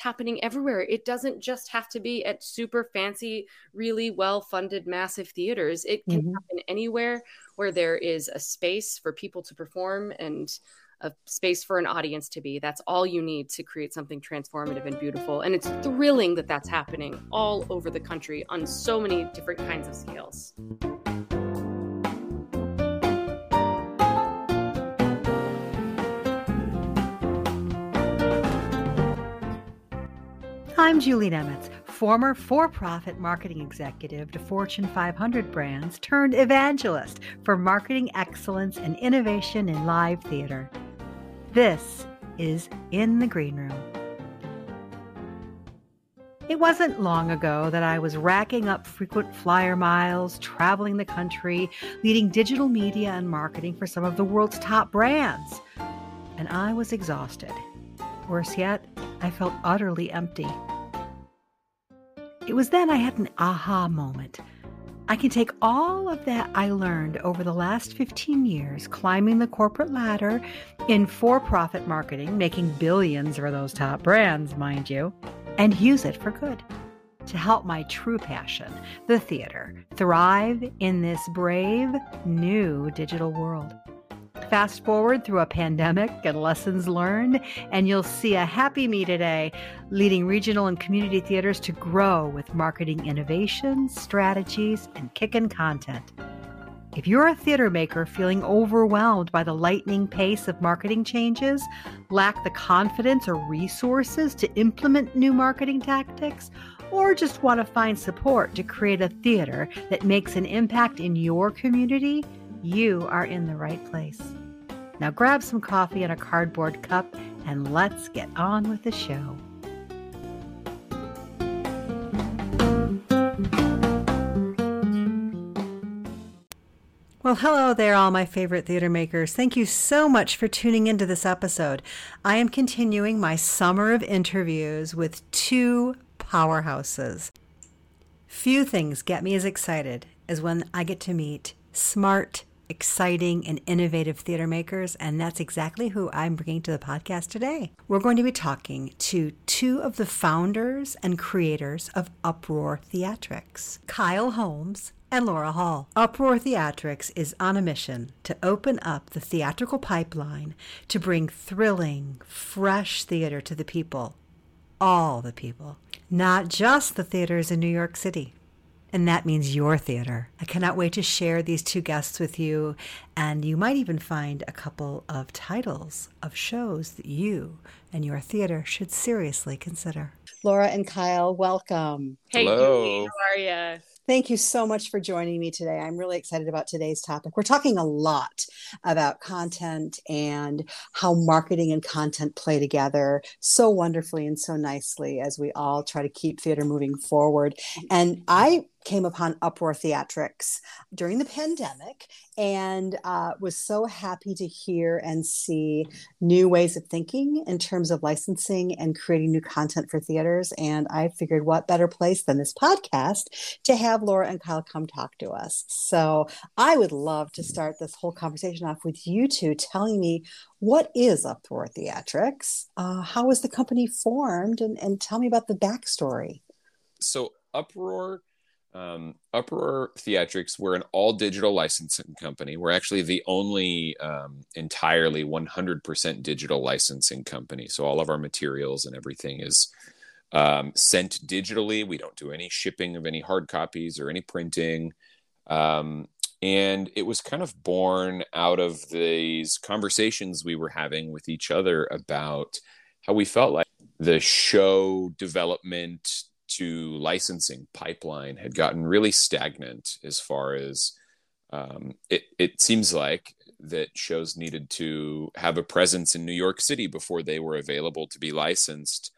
happening everywhere. It doesn't just have to be at super fancy, really well funded, massive theaters. It can mm-hmm. happen anywhere where there is a space for people to perform and a space for an audience to be. That's all you need to create something transformative and beautiful. And it's thrilling that that's happening all over the country on so many different kinds of scales. I'm Julie Nemitz, former for profit marketing executive to Fortune 500 brands turned evangelist for marketing excellence and innovation in live theater. This is In the Green Room. It wasn't long ago that I was racking up frequent flyer miles, traveling the country, leading digital media and marketing for some of the world's top brands. And I was exhausted. Worse yet, I felt utterly empty. It was then I had an aha moment. I can take all of that I learned over the last 15 years climbing the corporate ladder in for profit marketing, making billions for those top brands, mind you, and use it for good to help my true passion, the theater, thrive in this brave new digital world. Fast forward through a pandemic and lessons learned, and you'll see a happy me today leading regional and community theaters to grow with marketing innovations, strategies, and kickin' content. If you're a theater maker feeling overwhelmed by the lightning pace of marketing changes, lack the confidence or resources to implement new marketing tactics, or just want to find support to create a theater that makes an impact in your community, you are in the right place. Now grab some coffee and a cardboard cup and let's get on with the show. Well, hello there, all my favorite theater makers. Thank you so much for tuning into this episode. I am continuing my summer of interviews with two powerhouses. Few things get me as excited as when I get to meet smart, exciting and innovative theater makers, and that's exactly who I'm bringing to the podcast today. We're going to be talking to two of the founders and creators of Uproar Theatrics, Kyle Holmes and Laura Hall. Uproar Theatrics is on a mission to open up the theatrical pipeline to bring thrilling, fresh theater to the people, all the people, not just the theaters in New York City and that means your theater. I cannot wait to share these two guests with you, and you might even find a couple of titles of shows that you and your theater should seriously consider. Laura and Kyle, welcome. Hey, Hello. Julie, how are you? Thank you so much for joining me today. I'm really excited about today's topic. We're talking a lot about content and how marketing and content play together so wonderfully and so nicely as we all try to keep theater moving forward. And I came upon Uproar Theatrics during the pandemic and uh, was so happy to hear and see new ways of thinking in terms of licensing and creating new content for theaters. And I figured, what better place than this podcast to have Laura and Kyle come talk to us? So I would love to start this whole conversation off with you two telling me what is Uproar Theatrics? Uh, how was the company formed? And, and tell me about the backstory. So, Uproar um, Uproar Theatrics, we're an all digital licensing company. We're actually the only um, entirely 100% digital licensing company. So all of our materials and everything is um, sent digitally. We don't do any shipping of any hard copies or any printing. Um, and it was kind of born out of these conversations we were having with each other about how we felt like the show development to licensing pipeline had gotten really stagnant as far as um, it, it seems like that shows needed to have a presence in New York City before they were available to be licensed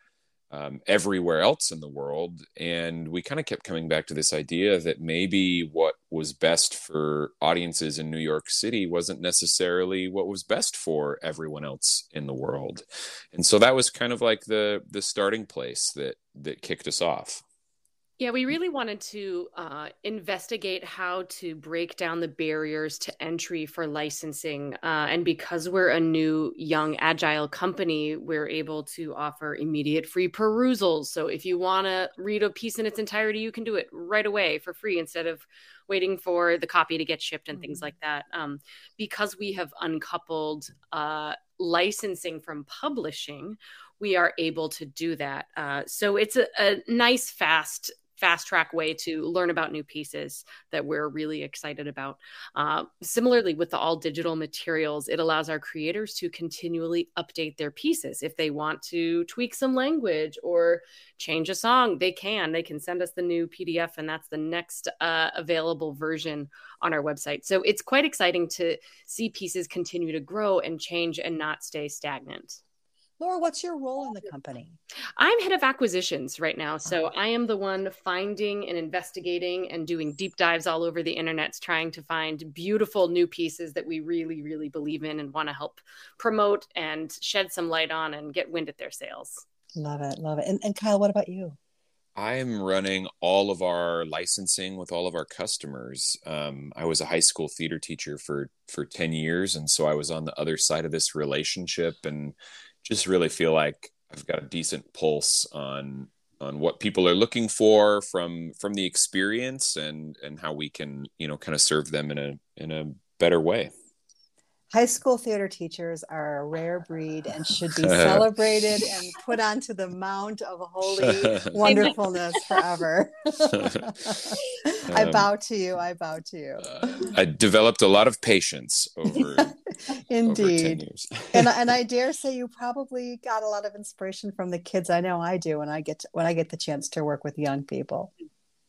um, everywhere else in the world. And we kind of kept coming back to this idea that maybe what was best for audiences in New York City wasn't necessarily what was best for everyone else in the world. And so that was kind of like the the starting place that that kicked us off. Yeah, we really wanted to uh, investigate how to break down the barriers to entry for licensing. Uh, and because we're a new, young, agile company, we're able to offer immediate free perusals. So if you want to read a piece in its entirety, you can do it right away for free instead of waiting for the copy to get shipped and things mm-hmm. like that. Um, because we have uncoupled uh, licensing from publishing, we are able to do that. Uh, so it's a, a nice, fast fast track way to learn about new pieces that we're really excited about. Uh, similarly, with the all digital materials, it allows our creators to continually update their pieces. If they want to tweak some language or change a song, they can. They can send us the new PDF, and that's the next uh, available version on our website. So it's quite exciting to see pieces continue to grow and change and not stay stagnant. Laura, what's your role in the company? I'm head of acquisitions right now. So uh-huh. I am the one finding and investigating and doing deep dives all over the internet, trying to find beautiful new pieces that we really, really believe in and want to help promote and shed some light on and get wind at their sales. Love it. Love it. And, and Kyle, what about you? I'm running all of our licensing with all of our customers. Um, I was a high school theater teacher for for ten years, and so I was on the other side of this relationship, and just really feel like I've got a decent pulse on on what people are looking for from from the experience and and how we can you know kind of serve them in a in a better way high school theater teachers are a rare breed and should be celebrated and put onto the mount of holy wonderfulness forever. I um, bow to you. I bow to you. Uh, I developed a lot of patience over indeed and and I dare say you probably got a lot of inspiration from the kids. I know I do when I get to, when I get the chance to work with young people.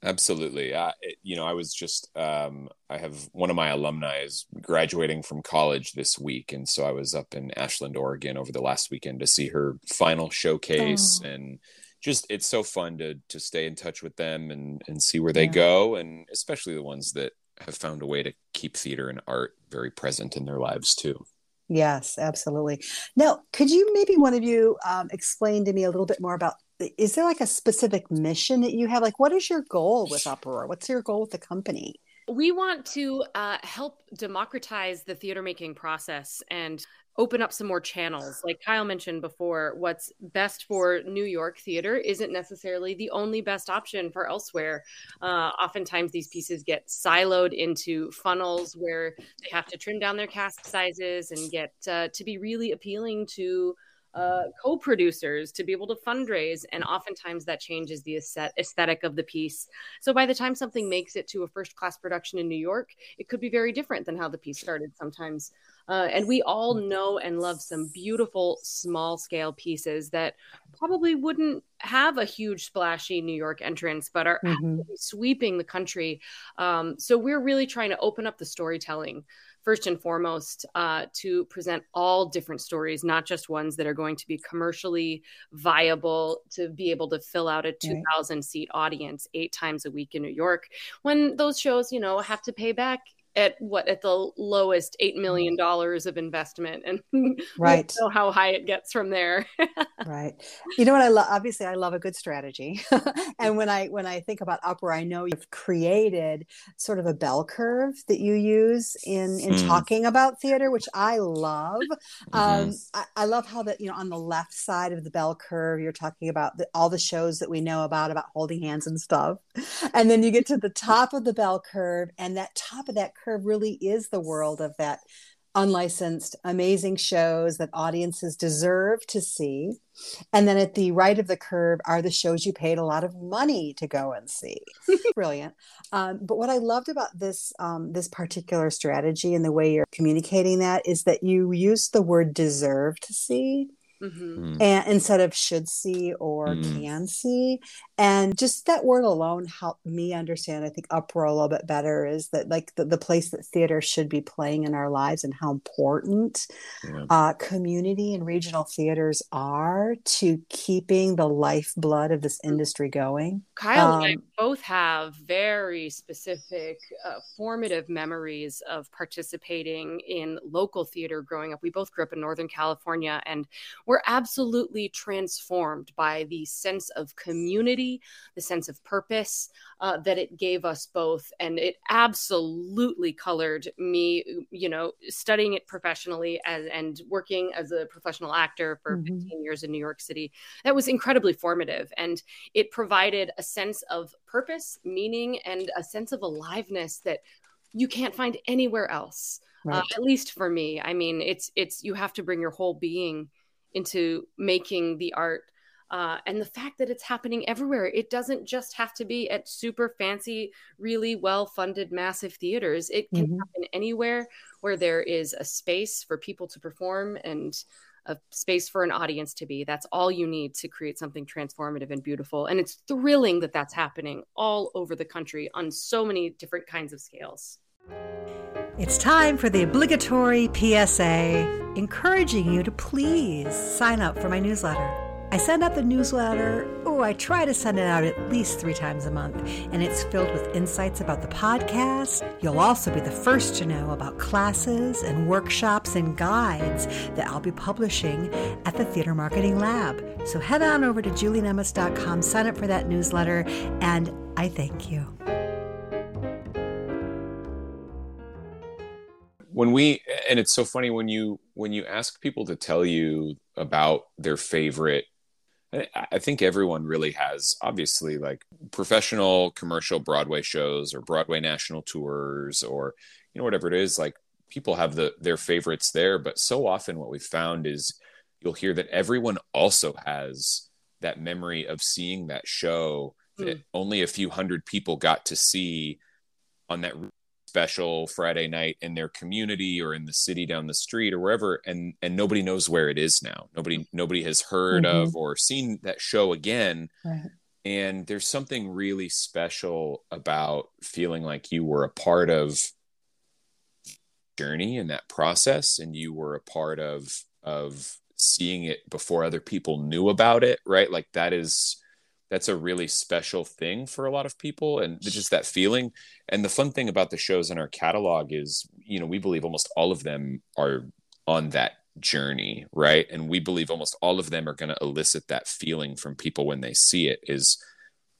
Absolutely. It, you know, I was just, um, I have one of my alumni is graduating from college this week. And so I was up in Ashland, Oregon over the last weekend to see her final showcase. Oh. And just, it's so fun to, to stay in touch with them and, and see where they yeah. go. And especially the ones that have found a way to keep theater and art very present in their lives too. Yes, absolutely. Now, could you maybe one of you um, explain to me a little bit more about is there like a specific mission that you have? Like, what is your goal with Uproar? What's your goal with the company? We want to uh, help democratize the theater making process and open up some more channels. Like Kyle mentioned before, what's best for New York theater isn't necessarily the only best option for elsewhere. Uh, oftentimes, these pieces get siloed into funnels where they have to trim down their cast sizes and get uh, to be really appealing to uh, co-producers to be able to fundraise and oftentimes that changes the aesthetic of the piece so by the time something makes it to a first class production in new york it could be very different than how the piece started sometimes uh, and we all know and love some beautiful small scale pieces that probably wouldn't have a huge splashy new york entrance but are mm-hmm. sweeping the country um, so we're really trying to open up the storytelling first and foremost uh, to present all different stories, not just ones that are going to be commercially viable to be able to fill out a 2,000 seat audience eight times a week in New York. When those shows, you know, have to pay back at what at the lowest eight million dollars of investment and right. know how high it gets from there. Right. You know what i love obviously i love a good strategy. And when i when i think about Uproar i know you've created sort of a bell curve that you use in in mm. talking about theater which i love. Mm-hmm. um I, I, love how that you know on the left side of the bell curve you're talking about the, all the shows that we know about about holding hands and stuff. And then you get to the top of the bell curve and that top of that curve really is the world of that unlicensed, amazing shows that audiences deserve to see. And then at the right of the curve are the shows you paid a lot of money to go and see. Brilliant. Um, but what I loved about this um, this particular strategy and the way you're communicating that is that you use the word deserve to see mm-hmm. and instead of should see or mm. can see and just that word alone helped me understand i think Uproar a little bit better is that like the, the place that theater should be playing in our lives and how important yeah. uh, community and regional theaters are to keeping the lifeblood of this industry going. Kyle um, and i um, both have very specific uh, formative memories of participating in local theater growing up. We both grew up in northern california and were absolutely transformed by the sense of community, the sense of purpose uh, that it gave us both. And it absolutely colored me, you know, studying it professionally and, and working as a professional actor for mm-hmm. 15 years in New York City. That was incredibly formative. And it provided a sense of purpose, meaning, and a sense of aliveness that you can't find anywhere else. Uh, right. Uh, at least for me. I mean, it's it's you have to bring your whole being into making the art. Uh, and the fact that it's happening everywhere, it doesn't just have to be at super fancy, really well funded, massive theaters. It can mm-hmm. happen anywhere where there is a space for people to perform and a space for an audience to be. That's all you need to create something transformative and beautiful. And it's thrilling that that's happening all over the country on so many different kinds of scales. It's time for the obligatory PSA, encouraging you to please sign up for my newsletter. I send out the newsletter, oh, I try to send it out at least three times a month, and it's filled with insights about the podcast. You'll also be the first to know about classes and workshops and guides that I'll be publishing at the Theater Marketing Lab. So head on over to julienemitz.com, sign up for that newsletter, and I thank you. when we and it's so funny when you when you ask people to tell you about their favorite I think everyone really has obviously like professional commercial Broadway shows or Broadway national tours or you know whatever it is like people have the their favorites there but so often what we've found is you'll hear that everyone also has that memory of seeing that show mm. that only a few hundred people got to see on that special Friday night in their community or in the city down the street or wherever and and nobody knows where it is now. Nobody nobody has heard mm-hmm. of or seen that show again. Right. And there's something really special about feeling like you were a part of journey in that process and you were a part of of seeing it before other people knew about it, right? Like that is that's a really special thing for a lot of people and just that feeling. And the fun thing about the shows in our catalog is you know we believe almost all of them are on that journey right? And we believe almost all of them are going to elicit that feeling from people when they see it is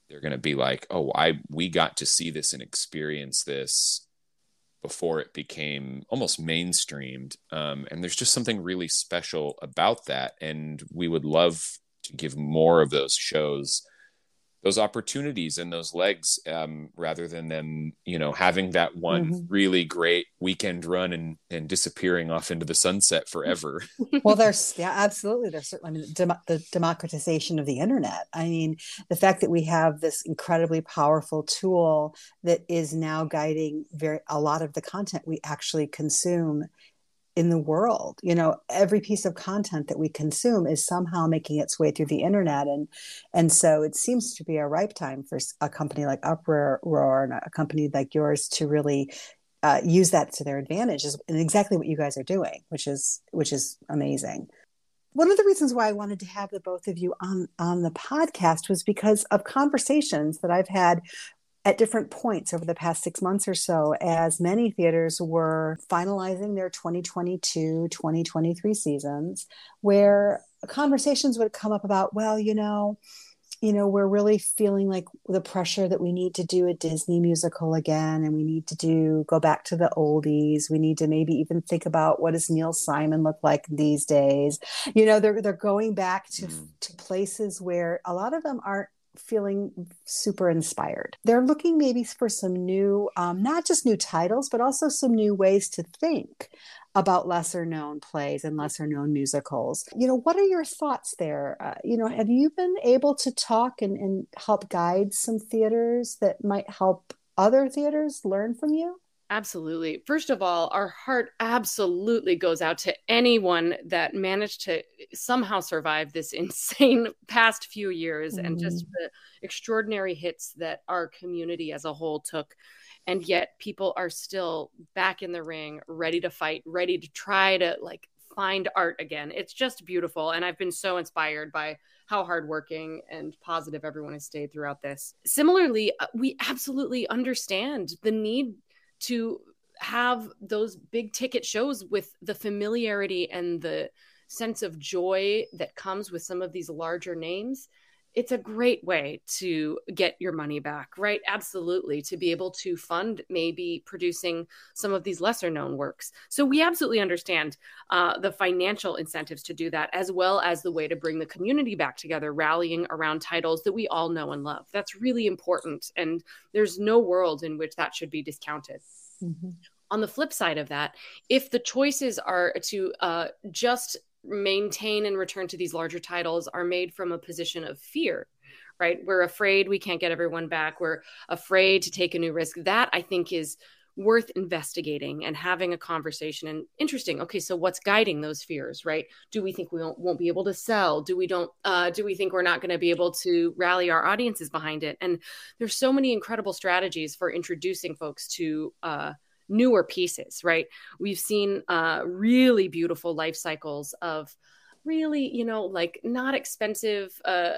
they're going to be like oh i we got to see this and experience this before it became almost mainstreamed. Um, and there's just something really special about that and we would love to give more of those shows those opportunities and those legs um, rather than them you know having that one mm-hmm. really great weekend run and and disappearing off into the sunset forever. Well there's yeah absolutely. There's certainly I mean, dem- the democratization of the internet. I mean the fact that we have this incredibly powerful tool that is now guiding very a lot of the content we actually consume in the world you know every piece of content that we consume is somehow making its way through the internet and and so it seems to be a ripe time for a company like uproar and a company like yours to really uh, use that to their advantage is exactly what you guys are doing which is which is amazing. One of the reasons why I wanted to have the both of you on on the podcast was because of conversations that I've had at different points over the past six months or so as many theaters were finalizing their 2022 2023 seasons where conversations would come up about well you know you know we're really feeling like the pressure that we need to do a disney musical again and we need to do go back to the oldies we need to maybe even think about what does neil simon look like these days you know they're they're going back to mm. to places where a lot of them aren't feeling super inspired. They're looking maybe for some new, um, not just new titles, but also some new ways to think about lesser known plays and lesser known musicals. You know, what are your thoughts there? Uh, you know, have you been able to talk and, and help guide some theaters that might help other theaters learn from you? Absolutely. First of all, our heart absolutely goes out to anyone that managed to somehow survive this insane past few years mm-hmm. and just mm-hmm. the extraordinary hits that our community as a whole took. And yet people are still back in the ring, ready to fight, ready to try to like find art again. It's just beautiful. And I've been so inspired by how hardworking and positive everyone has stayed throughout this. Similarly, uh, we absolutely understand the need to have those big ticket shows with the familiarity and the sense of joy that comes with some of these larger names it's a great way to get your money back, right? Absolutely. To be able to fund maybe producing some of these lesser known works. So we absolutely understand uh, the financial incentives to do that, as well as the way to bring the community back together, rallying around titles that we all know and love. That's really important. And there's no world in which that should be discounted. Mm-hmm. On the flip side of that, if the choices are to uh, just maintain and return to these larger titles are made from a position of fear right? We're afraid we can't get everyone back. We're afraid to take a new risk. That i think is worth investigating and having a conversation. And interesting okay so what's guiding those fears right? Do we think we won't, won't be able to sell? Do we don't uh, do we think we're not going to be able to rally our audiences behind it? And there's so many incredible strategies for introducing folks to uh, newer pieces, right? We've seen uh, really beautiful life cycles of really, you know, like not expensive uh,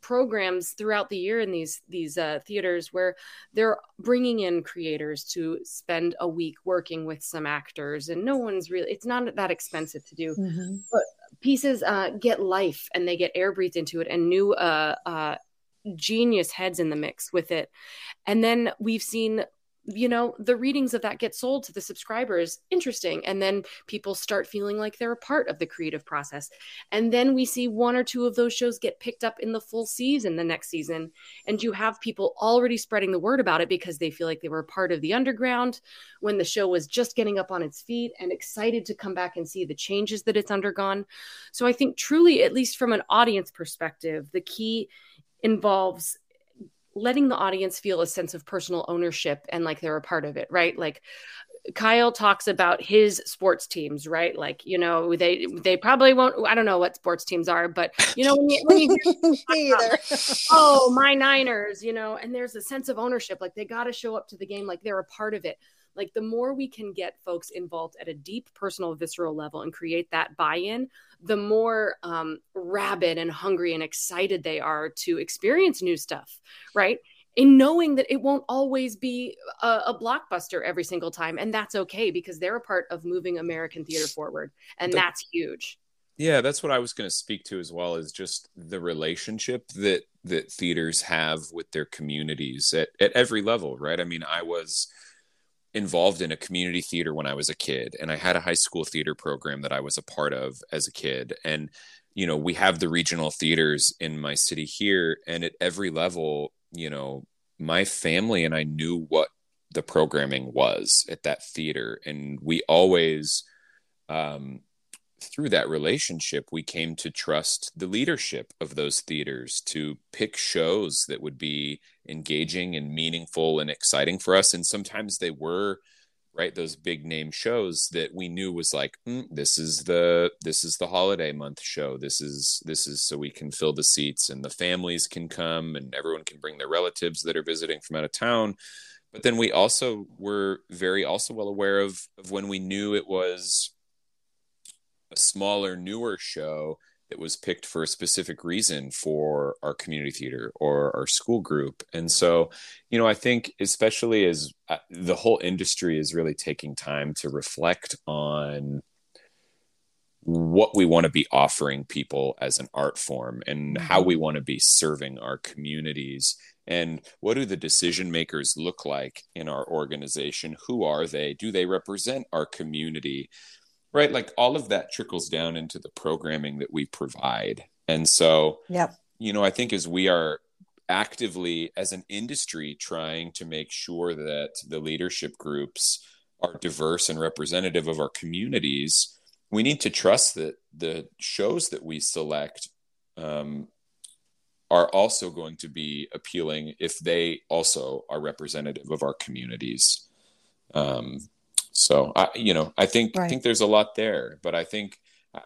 programs throughout the year in these these uh, theaters where they're bringing in creators to spend a week working with some actors, and no one's really it's not that expensive to do, mm-hmm. but pieces uh, get life and they get air breathed into it and new uh, uh, genius heads in the mix with it. And then we've seen you know the readings of that get sold to the subscribers interesting. And then people start feeling like they're a part of the creative process. And then we see one or two of those shows get picked up in the full season the next season. And you have people already spreading the word about it because they feel like they were a part of the underground when the show was just getting up on its feet and excited to come back and see the changes that it's undergone. So i think truly at least from an audience perspective the key involves letting the audience feel a sense of personal ownership and like they're a part of it, right? Like Kyle talks about his sports teams, right? Like, you know, they they probably won't. I don't know what sports teams are, but you know, when you, when you oh, my Niners, you know, and there's a sense of ownership. Like they got to show up to the game, like they're a part of it like the more we can get folks involved at a deep personal visceral level and create that buy-in the more um, rabid and hungry and excited they are to experience new stuff right? In knowing that it won't always be a, a, blockbuster every single time and that's okay because they're a part of moving american theater forward and the, that's huge. Yeah that's what i was going to speak to as well is just the relationship that that theaters have with their communities at, at every level right? I mean i was involved in a community theater when I was a kid, and I had a high school theater program that I was a part of as a kid. And, you know, we have the regional theaters in my city here, and at every level, you know, my family and I knew what the programming was at that theater, and we always, um, through that relationship, we came to trust the leadership of those theaters to pick shows that would be engaging and meaningful and exciting for us. And sometimes they were right those big name shows that we knew was like mm, this is the this is the holiday month show this is this is so we can fill the seats and the families can come and everyone can bring their relatives that are visiting from out of town but then we also were very also well aware of of when we knew it was a smaller, newer show that was picked for a specific reason for our community theater or our school group. And so, you know, I think especially as uh, the whole industry is really taking time to reflect on what we want to be offering people as an art form and mm-hmm. how we want to be serving our communities and what do the decision makers look like in our organization who are they do they represent our community right? Like all of that trickles down into the programming that we provide. And so yeah you know i think as we are actively as an industry trying to make sure that the leadership groups are diverse and representative of our communities we need to trust that the shows that we select um, are also going to be appealing if they also are representative of our communities. Um, so I, you know, I think right. I think there's a lot there, but I think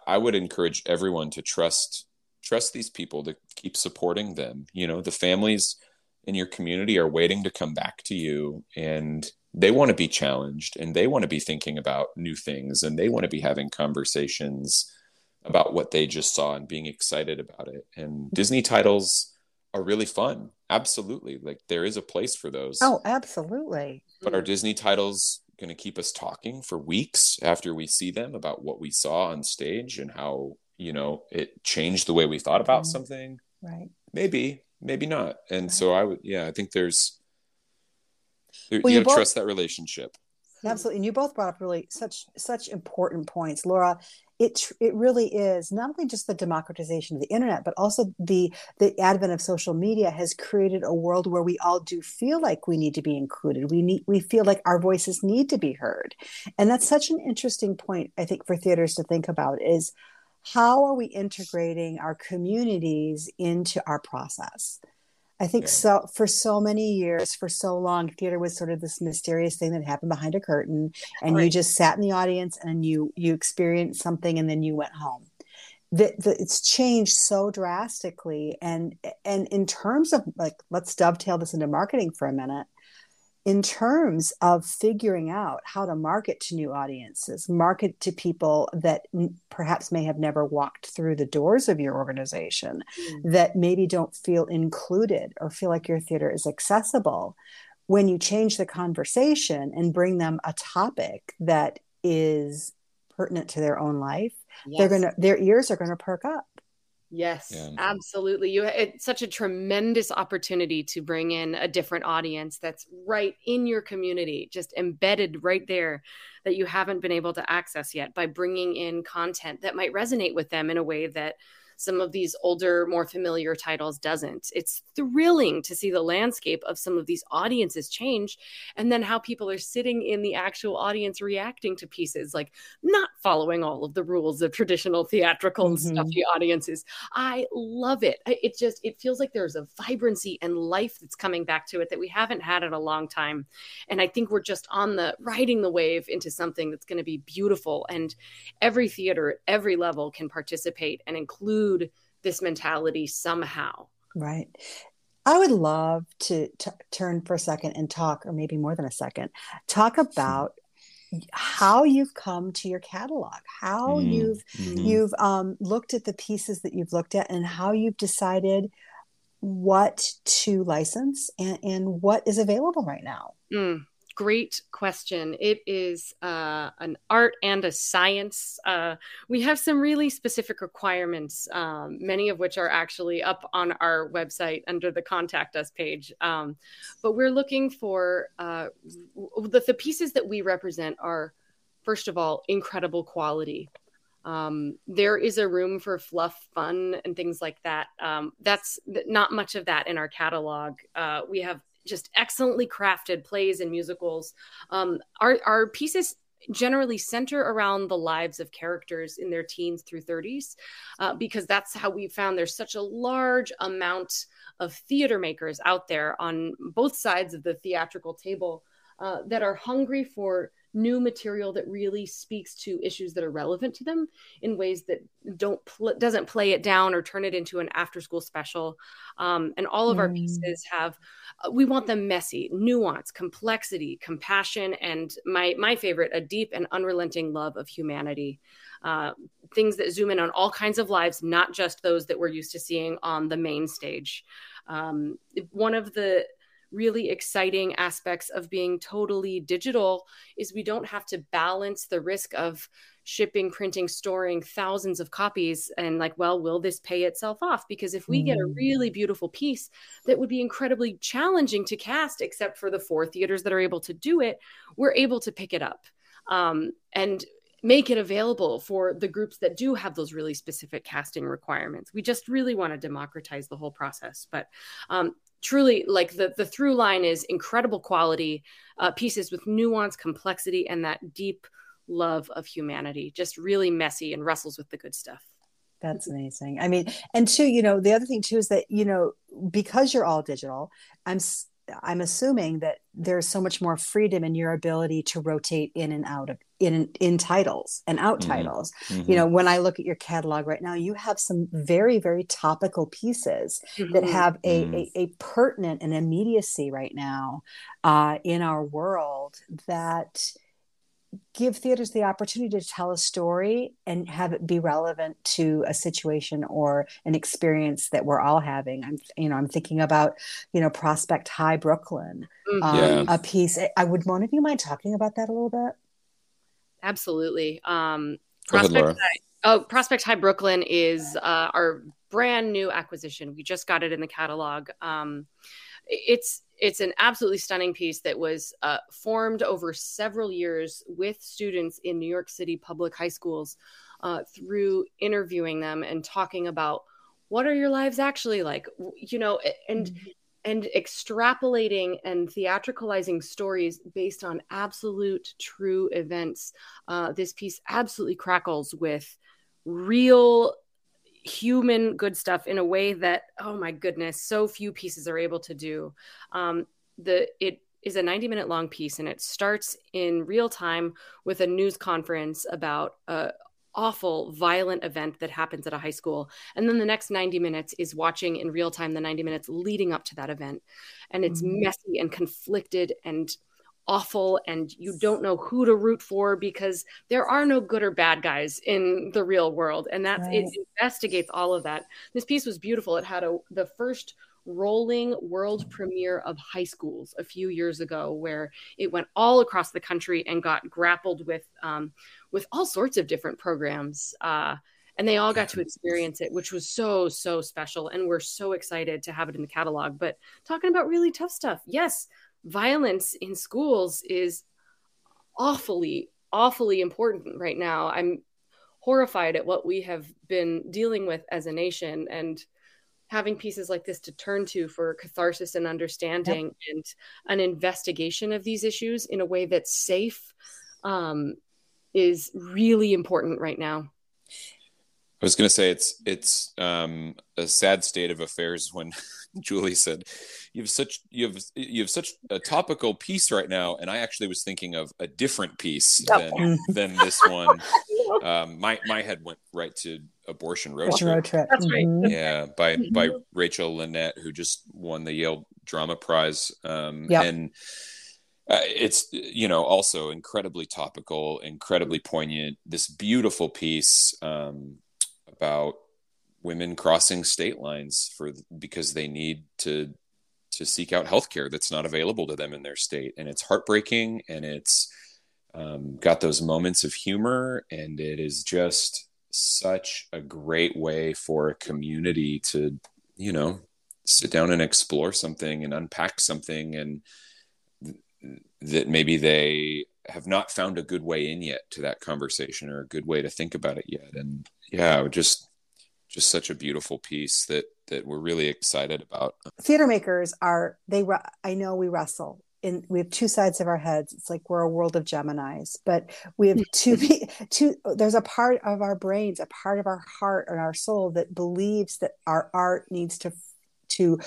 I would encourage everyone to trust trust these people to keep supporting them. You know, the families in your community are waiting to come back to you and they want to be challenged and they want to be thinking about new things and they want to be having conversations about what they just saw and being excited about it. And Disney titles are really fun. Absolutely. Like there is a place for those. Oh, absolutely. But our Disney titles going to keep us talking for weeks after we see them about what we saw on stage and how you know it changed the way we thought about Mhm. something Right. maybe maybe not and Right. so i would yeah i think there's there, Well, you you gotta both- trust that relationship Absolutely, and you both brought up really such such important points, Laura. It it really is not only just the democratization of the internet, but also the the advent of social media has created a world where we all do feel like we need to be included. We need we feel like our voices need to be heard, and that's such an interesting point. I think for theaters to think about is how are we integrating our communities into our process. I think Yeah. so for so many years, for so long, theater was sort of this mysterious thing that happened behind a curtain, and you just sat in the audience and you you experienced something, and then you went home. That that it's changed so drastically, and and in terms of like, let's dovetail this into marketing for a minute. In terms of figuring out how to market to new audiences, market to people that n- perhaps may have never walked through the doors of your organization, mm. that maybe don't feel included or feel like your theater is accessible when you change the conversation and bring them a topic that is pertinent to their own life they're going to their ears are going to perk up Yes, Yeah. absolutely. You it's such a tremendous opportunity to bring in a different audience that's right in your community, just embedded right there that you haven't been able to access yet by bringing in content that might resonate with them in a way that some of these older, more familiar titles doesn't. It's thrilling to see the landscape of some of these audiences change and then how people are sitting in the actual audience reacting to pieces, like not following all of the rules of traditional theatrical and Mhm. stuffy audiences. I love it. It just it feels like there's a vibrancy and life that's coming back to it that we haven't had in a long time. And I think we're just on the riding the wave into something that's going to be beautiful and every theater at every level can participate and include this mentality somehow. right. I would love to t- turn for a second and talk or maybe more than a second talk about how you've come to your catalog how Mm, you've mhm. you've um, looked at the pieces that you've looked at and how you've decided what to license and, and what is available right now. Mm, great question. It is uh, an art and a science. Uh, we have some really specific requirements, um, many of which are actually up on our website under the contact us page. Um, but we're looking for uh, the, the pieces that we represent are, first of all, incredible quality. Um, there is a room for fluff, fun, and things like that. Um, that's th- not much of that in our catalog. Uh, we have just excellently crafted plays and musicals. Um, our, our pieces generally center around the lives of characters in their teens through 30s uh, because that's how we found there's such a large amount of theater makers out there on both sides of the theatrical table uh, that are hungry for new material that really speaks to issues that are relevant to them in ways that don't pl- doesn't play it down or turn it into an after school special. Um, and all of our Mm. pieces have uh, we want them messy nuance complexity compassion and my my favorite a deep and unrelenting love of humanity. Uh, things that zoom in on all kinds of lives not just those that we're used to seeing on the main stage. Um, one of the really exciting aspects of being totally digital is we don't have to balance the risk of shipping, printing, storing thousands of copies and like, well, will this pay itself off? Because if we get a Mm. really beautiful piece that would be incredibly challenging to cast, except for the four theaters that are able to do it, we're able to pick it up um, and make it available for the groups that do have those really specific casting requirements. We just really want to democratize the whole process. But um, truly, like the the through line is incredible quality uh, pieces with nuance, complexity, and that deep love of humanity. Just really messy and wrestles with the good stuff. That's amazing. I mean, and two, you know, the other thing too is that you know because you're all digital, I'm I'm assuming that there's so much more freedom in your ability to rotate in and out of in in titles and out Mhm. titles. Mhm. You know, when I look at your catalog right now, you have some very very topical pieces that Mhm. have a, a, a pertinent and immediacy right now uh, in our world that give theaters the opportunity to tell a story and have it be relevant to a situation or an experience that we're all having. I'm, you know, I'm thinking about, you know, Prospect High Brooklyn, Mhm. um, Yeah. a piece. I would one of you mind talking about that a little bit? Absolutely. Um, Go ahead, Prospect High- Oh, Prospect High Brooklyn is uh, our brand new acquisition. We just got it in the catalog. Um, it's it's an absolutely stunning piece that was uh, formed over several years with students in New York City public high schools uh, through interviewing them and talking about what are your lives actually like, you know, and mm-hmm. and extrapolating and theatricalizing stories based on absolute true events. Uh, this piece absolutely crackles with real human good stuff in a way that oh my goodness so few pieces are able to do. Um, the it is a 90 minute long piece and it starts in real time with a news conference about a awful violent event that happens at a high school. And then the next 90 minutes is watching in real time the 90 minutes leading up to that event. And it's mm-hmm. messy and conflicted and awful and you don't know who to root for because there are no good or bad guys in the real world. And that's right. it investigates all of that. This piece was beautiful. It had a the first rolling world premiere of high schools a few years ago where it went all across the country and got grappled with um, with all sorts of different programs uh, and they all got to experience it which was so so special. And we're so excited to have it in the catalog. But talking about really tough stuff yes violence in schools is awfully, awfully important right now. I'm horrified at what we have been dealing with as a nation and having pieces like this to turn to for catharsis and understanding yep. and an investigation of these issues in a way that's safe um, is really important right now. I was going to say it's it's um, a sad state of affairs when Julie said you have such you have you have such a topical piece right now, and I actually was thinking of a different piece than mm. than this one. Um, my my head went right to abortion road trip. Road trip. That's right. Mm-hmm. Yeah, by mm-hmm. by Rachel Lynett, who just won the Yale Drama Prize. Um, yep. and uh, it's you know also incredibly topical, incredibly poignant. This beautiful piece um, about women crossing state lines for because they need to to seek out healthcare that's not available to them in their state. And it's heartbreaking and it's um, got those moments of humor. And it is just such a great way for a community to you know sit down and explore something and unpack something and th- that maybe they have not found a good way in yet to that conversation or a good way to think about it yet. And yeah just just such a beautiful piece that that we're really excited about. Theater makers are they I know we wrestle in we have two sides of our heads. It's like we're a world of Geminis, but we have two two there's a part of our brains, a part of our heart and our soul that believes that our art needs to to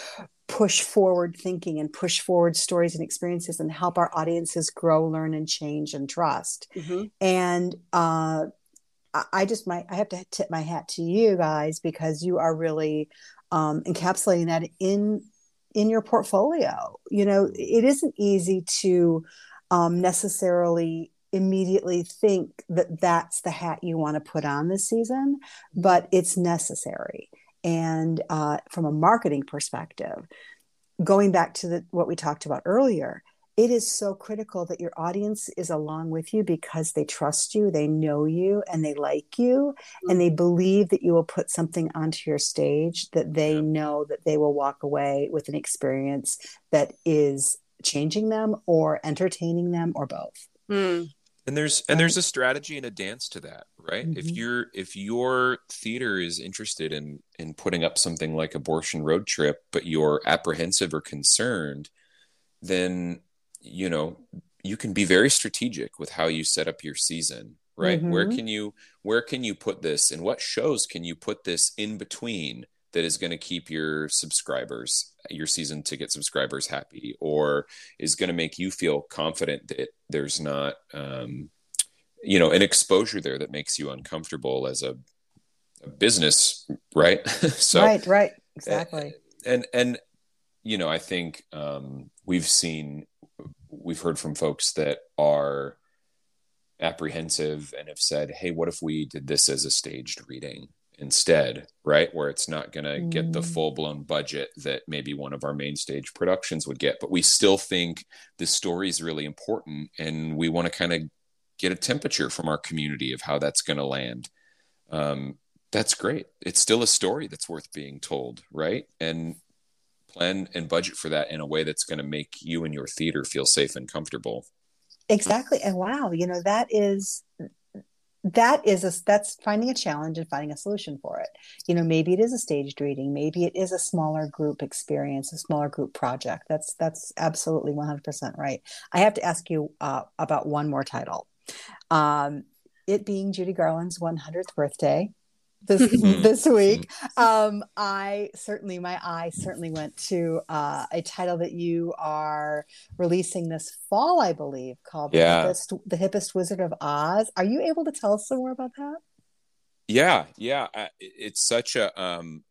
push forward thinking and push forward stories and experiences and help our audiences grow, learn, and change and trust. Mm-hmm. And uh, I just might I have to tip my hat to you guys because you are really um, encapsulating that in in your portfolio. You know, it isn't easy to um, necessarily immediately think that that's the hat you want to put on this season, but it's necessary. And uh, from a marketing perspective, going back to the, what we talked about earlier, it is so critical that your audience is along with you because they trust you, they know you, and they like you, mm-hmm. and they believe that you will put something onto your stage that they yeah. know that they will walk away with an experience that is changing them or entertaining them or both. Mm. And there's and there's a strategy and a dance to that, right? Mm-hmm. If you're if your theater is interested in in putting up something like abortion road trip, but you're apprehensive or concerned, then you know you can be very strategic with how you set up your season right? Mm-hmm. where can you where can you put this and what shows can you put this in between that is going to keep your subscribers your season ticket subscribers happy or is going to make you feel confident that there's not um, you know an exposure there that makes you uncomfortable as a, a business right? So right right. exactly. and and you know i think um, we've seen we've heard from folks that are apprehensive and have said, "Hey, what if we did this as a staged reading instead?" Right, where it's not going to mm. get the mm. full blown budget that maybe one of our main stage productions would get, but we still think the story is really important, and we want to kind of get a temperature from our community of how that's going to land. um, that's great. It's still a story that's worth being told, right? And plan and budget for that in a way that's going to make you and your theater feel safe and comfortable. Exactly. And wow, you know, that is that is a that's finding a challenge and finding a solution for it you know maybe it is a staged reading maybe it is a smaller group experience a smaller group project that's that's absolutely 100% right i have to ask you uh, about one more title um, it being judy garland's 100th birthday this mm-hmm. this week. Mm-hmm. Um, I certainly my eye certainly went to uh, a title that you are releasing this fall, I believe, called yeah. the, Hippest, the Hippest Wizard of Oz. Are you able to tell us some more about that? Yeah, yeah, it's such a um,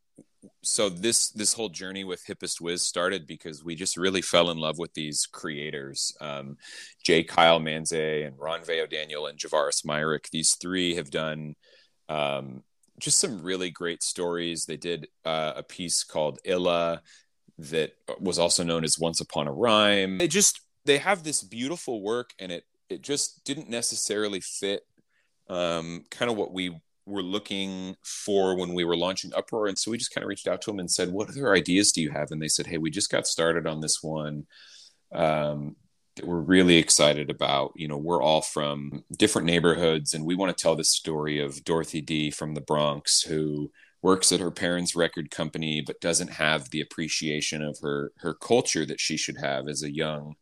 so this this whole journey with hippest wiz started because we just really fell in love with these creators um, j kyle manzay and ron veo daniel and javaris myrick these three have done um, just some really great stories. They did uh, a piece called Illa that was also known as Once Upon a Rhyme. They just they have this beautiful work, and it it just didn't necessarily fit um, kind of what we were looking for when we were launching Uproar, and so we just kind of reached out to them and said, "What other ideas do you have?" And they said, "Hey, we just got started on this one." Um, that we're really excited about. You know, we're all from different neighborhoods, and we want to tell the story of Dorothy D from the Bronx who works at her parents' record company but doesn't have the appreciation of her her culture that she should have as a young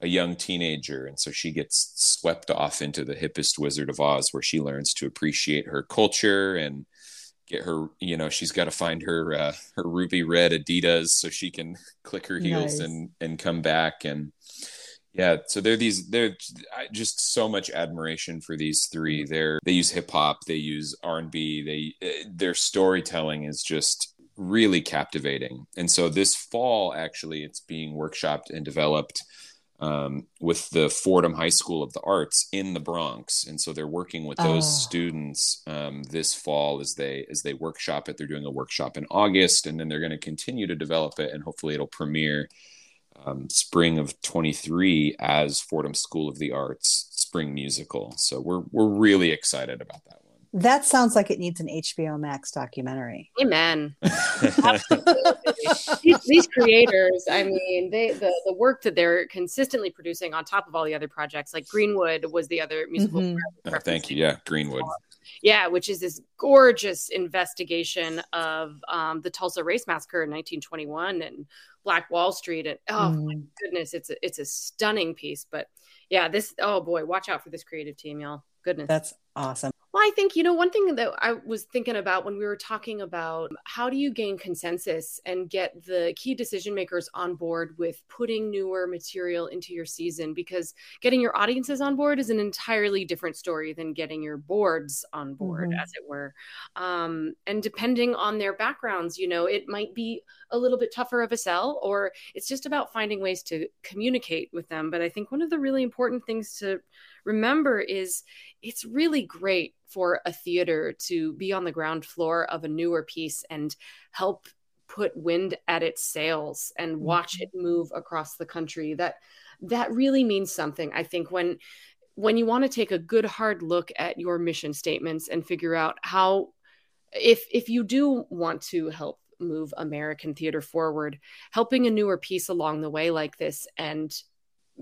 a young teenager and so she gets swept off into the hippest wizard of oz where she learns to appreciate her culture and get her you know she's got to find her uh, her ruby red adidas so she can click her heels nice. and and come back and yeah so they're these they're just so much admiration for these three. They're they use hip hop they use r&b they eh, their storytelling is just really captivating. And so this fall actually it's being workshopped and developed um, with the fordham high school of the arts in the bronx. And so they're working with those oh. students um, this fall as they as they workshop it. They're doing a workshop in august and then they're going to continue to develop it and hopefully it'll premiere um, spring of 23 as Fordham School of the Arts spring musical. So we're we're really excited about that one. That sounds like it needs an HBO Max documentary. Amen. these, these, creators, I mean, they the, the work that they're consistently producing on top of all the other projects, like Greenwood was the other musical. Mm-hmm. Oh, thank you. Yeah, Greenwood. Yeah, which is this gorgeous investigation of um, the Tulsa Race Massacre in 1921 and Black Wall Street, and oh mm. my goodness, it's a it's a stunning piece. But yeah, this oh boy, watch out for this creative team, y'all. Goodness, that's awesome. Well, I think, you know, one thing that I was thinking about when we were talking about how do you gain consensus and get the key decision makers on board with putting newer material into your season, because getting your audiences on board is an entirely different story than getting your boards on board, mm-hmm. as it were. Um, and depending on their backgrounds, you know, it might be a little bit tougher of a sell, or it's just about finding ways to communicate with them. But I think one of the really important things to remember is it's really great for a theater to be on the ground floor of a newer piece and help put wind at its sails and watch it mm-hmm. move across the country that that really means something i think when when you want to take a good hard look at your mission statements and figure out how if if you do want to help move american theater forward helping a newer piece along the way like this and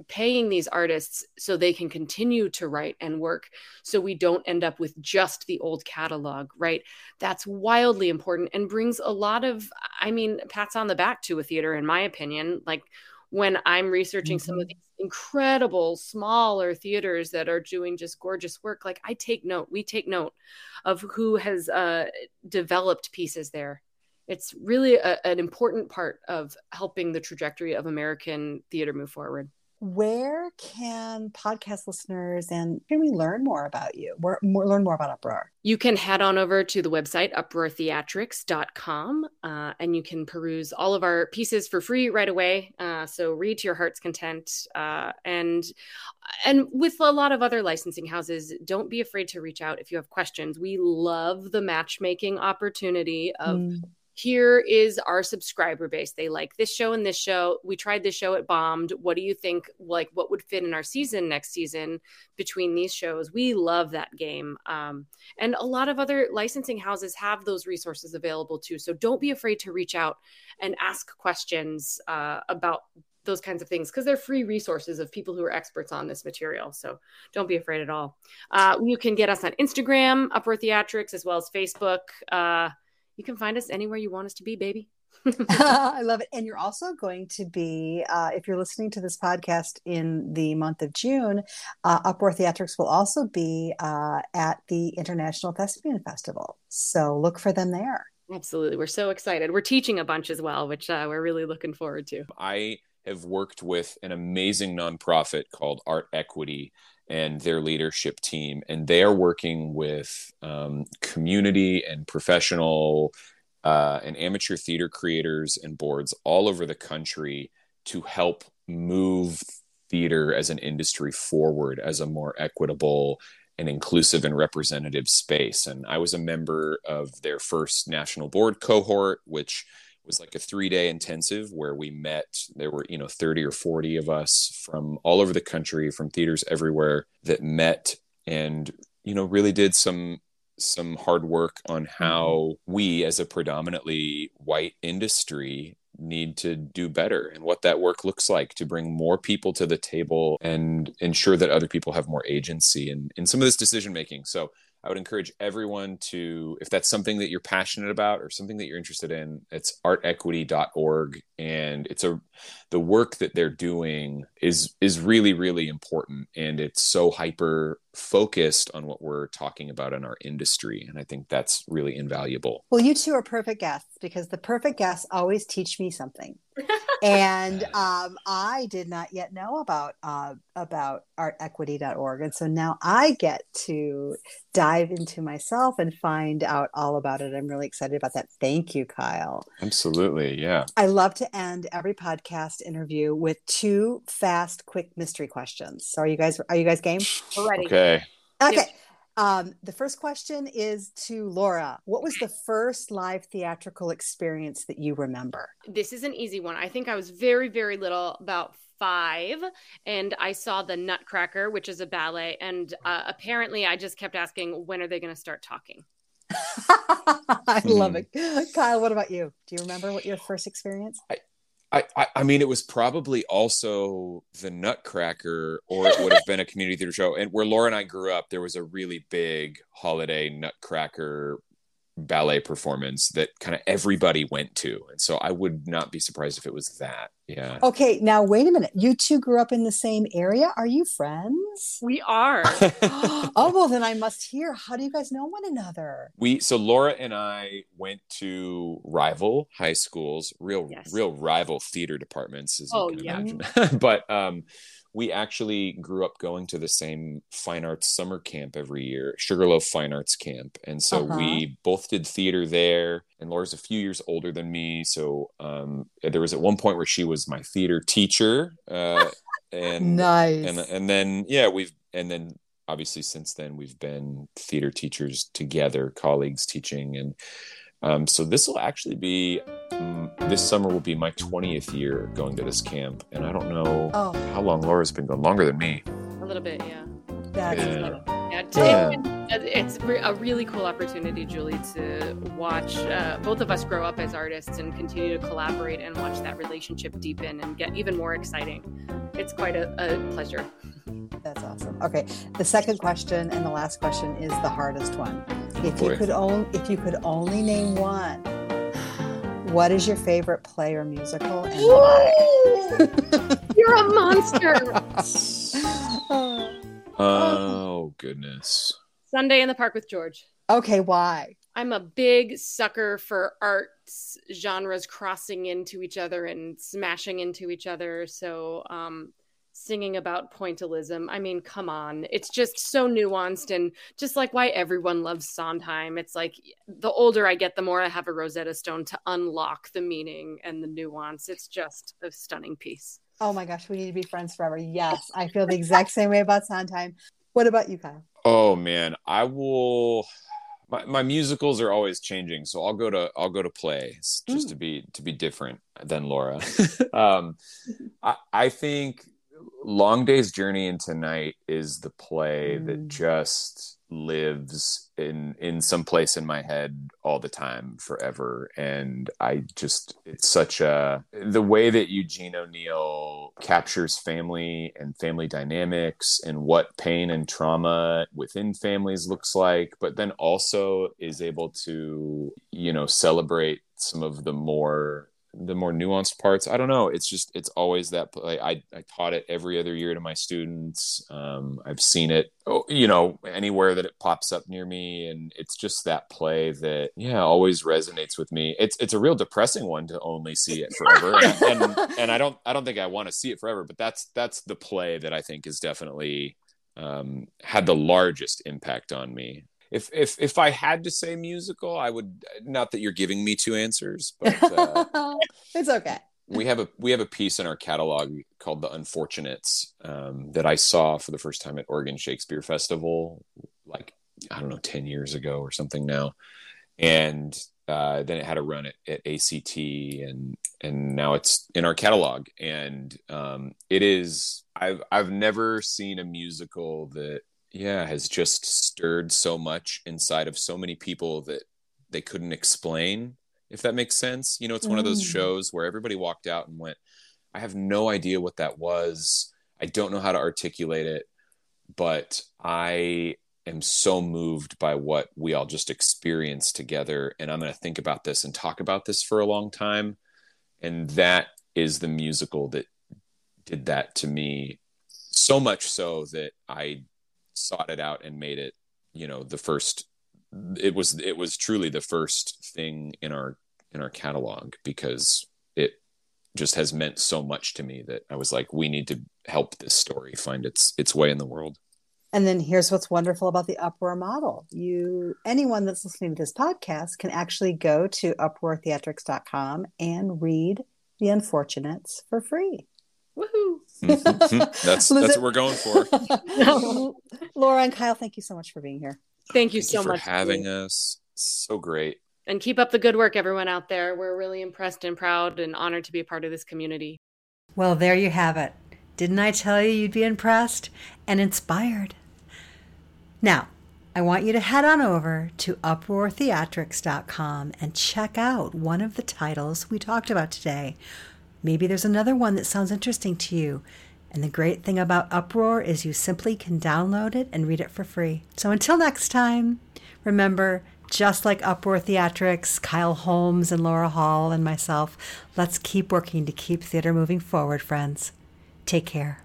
paying these artists so they can continue to write and work so we don't end up with just the old catalog right that's wildly important and brings a lot of i mean pats on the back to a theater in my opinion like when i'm researching mm-hmm. some of mm-hmm. these incredible smaller theaters that are doing just gorgeous work like i take note we take note of who has uh, developed pieces there it's really a, an important part of helping the trajectory of american theater move forward where can podcast listeners and can we learn more about you where, more, learn more about uproar? You can head on over to the website uproartheatrics.com uh, and you can peruse all of our pieces for free right away uh, so read to your heart's content uh, and and with a lot of other licensing houses don't be afraid to reach out if you have questions. We love the matchmaking opportunity of mm here is our subscriber base. They like this show and this show. We tried this show, it bombed. What do you think? Like, what would fit in our season next season between these shows? We love that game. Um, and a lot of other licensing houses have those resources available too. So don't be afraid to reach out and ask questions uh, about those kinds of things because they're free resources of people who are experts on this material. So don't be afraid at all. Uh, you can get us on Instagram, Uproar Theatrics, as well as Facebook. Uh, you can find us anywhere you want us to be, baby. I love it. And you're also going to be, uh, if you're listening to this podcast in the month of June, uh, Uproar Theatrics will also be uh, at the International Thespian Festival. So look for them there. Absolutely. We're so excited. We're teaching a bunch as well, which uh, we're really looking forward to. I have worked with an amazing nonprofit called Art Equity and their leadership team, and they are working with um, community and professional uh, and amateur theater creators and boards all over the country to help move theater as an industry forward as a more equitable and inclusive and representative space. And I was a member of their first national board cohort, which was like a three day intensive where we met there were you know 30 or 40 of us from all over the country from theaters everywhere that met and you know really did some some hard work on mm-hmm. how we as a predominantly white industry need to do better and what that work looks like to bring more people to the table and ensure that other people have more agency in, in some of this decision making so I would encourage everyone to, if that's something that you're passionate about or something that you're interested in, it's artequity.org. And it's a, the work that they're doing is, is really, really important. And it's so hyper focused on what we're talking about in our industry. And I think that's really invaluable. Well, you two are perfect guests because the perfect guests always teach me something. and um, I did not yet know about uh, about artequity.org. And so now I get to dive into myself and find out all about it. I'm really excited about that. Thank you, Kyle. Absolutely. Yeah. I love to end every podcast interview with two fast, quick mystery questions. So are you guys are you guys game? Ready. Okay. Okay. Um, the first question is to Laura. What was the first live theatrical experience that you remember? This is an easy one. I think I was very, very little, about five, and I saw the Nutcracker, which is a ballet. And uh, apparently, I just kept asking, when are they going to start talking? I love hmm. it. Kyle, what about you? Do you remember what your first experience? I, I, I, mean, it was probably also the Nutcracker, or it would have been a community theater show. And where Laura and I grew up, there was a really big holiday Nutcracker ballet performance that kind of everybody went to. And so I would not be surprised if it was that. Yeah. Okay. Now, wait a minute. You two grew up in the same area. Are you friends? We are. oh, well, then I must hear. How do you guys know one another? We, so Laura and I went to rival high schools, real, yes. real rival theater departments, as oh, you can yeah. imagine. but, um, we actually grew up going to the same fine arts summer camp every year, Sugarloaf Fine Arts Camp. And so uh-huh. we both did theater there. And Laura's a few years older than me. So um, there was at one point where she was my theater teacher. Uh, and nice. And, and then, yeah, we've, and then obviously since then we've been theater teachers together, colleagues teaching. And um, so this will actually be um, this summer will be my 20th year going to this camp, and I don't know oh. how long Laura's been going. Longer than me. A little bit, yeah. That's yeah. Yeah, yeah. it's a really cool opportunity, Julie, to watch uh, both of us grow up as artists and continue to collaborate and watch that relationship deepen and get even more exciting. It's quite a, a pleasure. That's awesome. Okay, the second question and the last question is the hardest one. If you could only if you could only name one, what is your favorite play or musical and why? You're a monster. oh goodness. Sunday in the Park with George. Okay, why? I'm a big sucker for arts genres crossing into each other and smashing into each other. So um, singing about pointillism. I mean, come on. It's just so nuanced and just like why everyone loves Sondheim. It's like the older I get, the more I have a Rosetta Stone to unlock the meaning and the nuance. It's just a stunning piece. Oh my gosh, we need to be friends forever. Yes, I feel the exact same way about Sondheim. What about you, Kyle? Oh man, I will my, my musicals are always changing so i'll go to i'll go to plays just mm. to be to be different than laura um I, I think long day's journey into night is the play mm. that just lives in in some place in my head all the time forever and i just it's such a the way that eugene o'neill captures family and family dynamics and what pain and trauma within families looks like but then also is able to you know celebrate some of the more the more nuanced parts. I don't know. It's just it's always that like, i i taught it every other year to my students. Um, i've seen it oh, you know anywhere that it pops up near me and it's just that play that yeah always resonates with me. It's it's a real depressing one to only see it forever. And, and, and i don't i don't think i want to see it forever but that's that's the play that i think is definitely um, had the largest impact on me if if if I had to say musical, I would not that you're giving me two answers, but uh, it's okay. we have a we have a piece in our catalog called The Unfortunates um, that I saw for the first time at Oregon Shakespeare Festival, like I don't know, ten years ago or something now, and uh, then it had a run at, at, ACT, and and now it's in our catalog, and um, it is. I've I've never seen a musical that yeah has just stirred so much inside of so many people that they couldn't explain if that makes sense. You know it's one of those mm. shows where everybody walked out and went i have no idea what that was. I don't know how to articulate it but i am so moved by what we all just experienced together and i'm going to think about this and talk about this for a long time. And that is the musical that did that to me so much so that i sought it out and made it you know the first it was it was truly the first thing in our in our catalog because it just has meant so much to me that I was like we need to help this story find its its way in the world. And then here's what's wonderful about the Uproar model. You anyone that's listening to this podcast can actually go to uproartheatrics.com and read The Unfortunates for free. Woohoo! Mm-hmm. that's that's what we're going for. Laura and Kyle, thank you so much for being here. Thank you thank so you for much for having us. So great. And keep up the good work, everyone out there. We're really impressed and proud and honored to be a part of this community. Well, there you have it. Didn't I tell you you'd be impressed and inspired? Now, I want you to head on over to uproartheatrics.com and check out one of the titles we talked about today Maybe there's another one that sounds interesting to you. And the great thing about Uproar is you simply can download it and read it for free. So until next time, remember, just like Uproar Theatrics, Kyle Holmes and Laura Hall and myself, let's keep working to keep theater moving forward, friends. Take care.